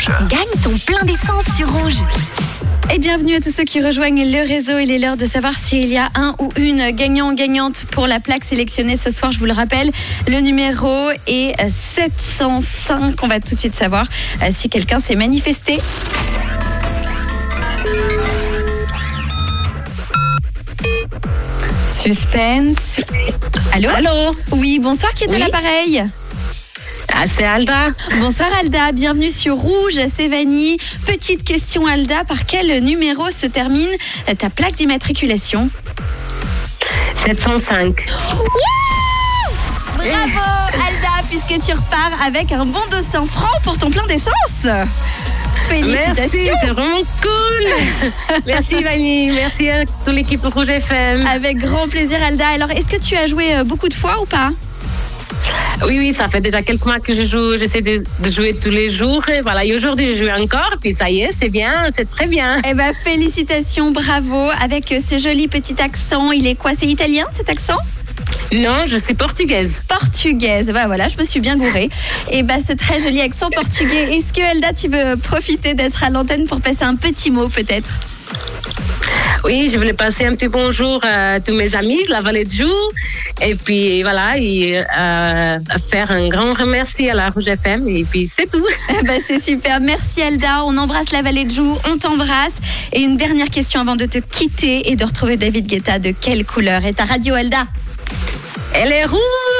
Rouge. Gagne ton plein d'essence sur Rouge. Et bienvenue à tous ceux qui rejoignent le réseau. Il est l'heure de savoir s'il y a un ou une gagnant gagnante pour la plaque sélectionnée ce soir. Je vous le rappelle, le numéro est 705. On va tout de suite savoir euh, si quelqu'un s'est manifesté. Suspense. Allô? Allô? Oui, bonsoir, qui est à Oui. l'appareil? Ah, C'est Alda. Bonsoir Alda, bienvenue sur Rouge, c'est Vanny. Petite question Alda, par quel numéro se termine ta plaque d'immatriculation? 705. Bravo Alda, puisque tu repars avec un bon 200 francs pour ton plein d'essence. Merci, Félicitations c'est vraiment cool. Merci Vanny, merci à toute l'équipe Rouge FM. Avec grand plaisir Alda. Alors, est-ce que tu as joué euh, beaucoup de fois ou pas? Oui, oui, ça fait déjà quelques mois que je joue, j'essaie de, de jouer tous les jours. Et voilà, et aujourd'hui je joue encore, puis ça y est, c'est bien, c'est très bien. Eh ben, félicitations, bravo. Avec ce joli petit accent, il est quoi C'est italien cet accent? Non, je suis portugaise. portugaise. Bah voilà, je me suis bien gourée. Et bah ce très joli accent portugais. Est-ce que Elda, tu veux profiter d'être à l'antenne pour passer un petit mot peut-être? Oui, je voulais passer un petit bonjour à tous mes amis de la vallée de Joux. Et puis voilà, et, euh, faire un grand remercie à la Rouge FM. Et puis c'est tout. Eh ben, C'est super. Merci Elda. On embrasse la vallée de Joux. On t'embrasse. Et une dernière question avant de te quitter et de retrouver David Guetta. De quelle couleur est ta radio Elda? Elle est rouge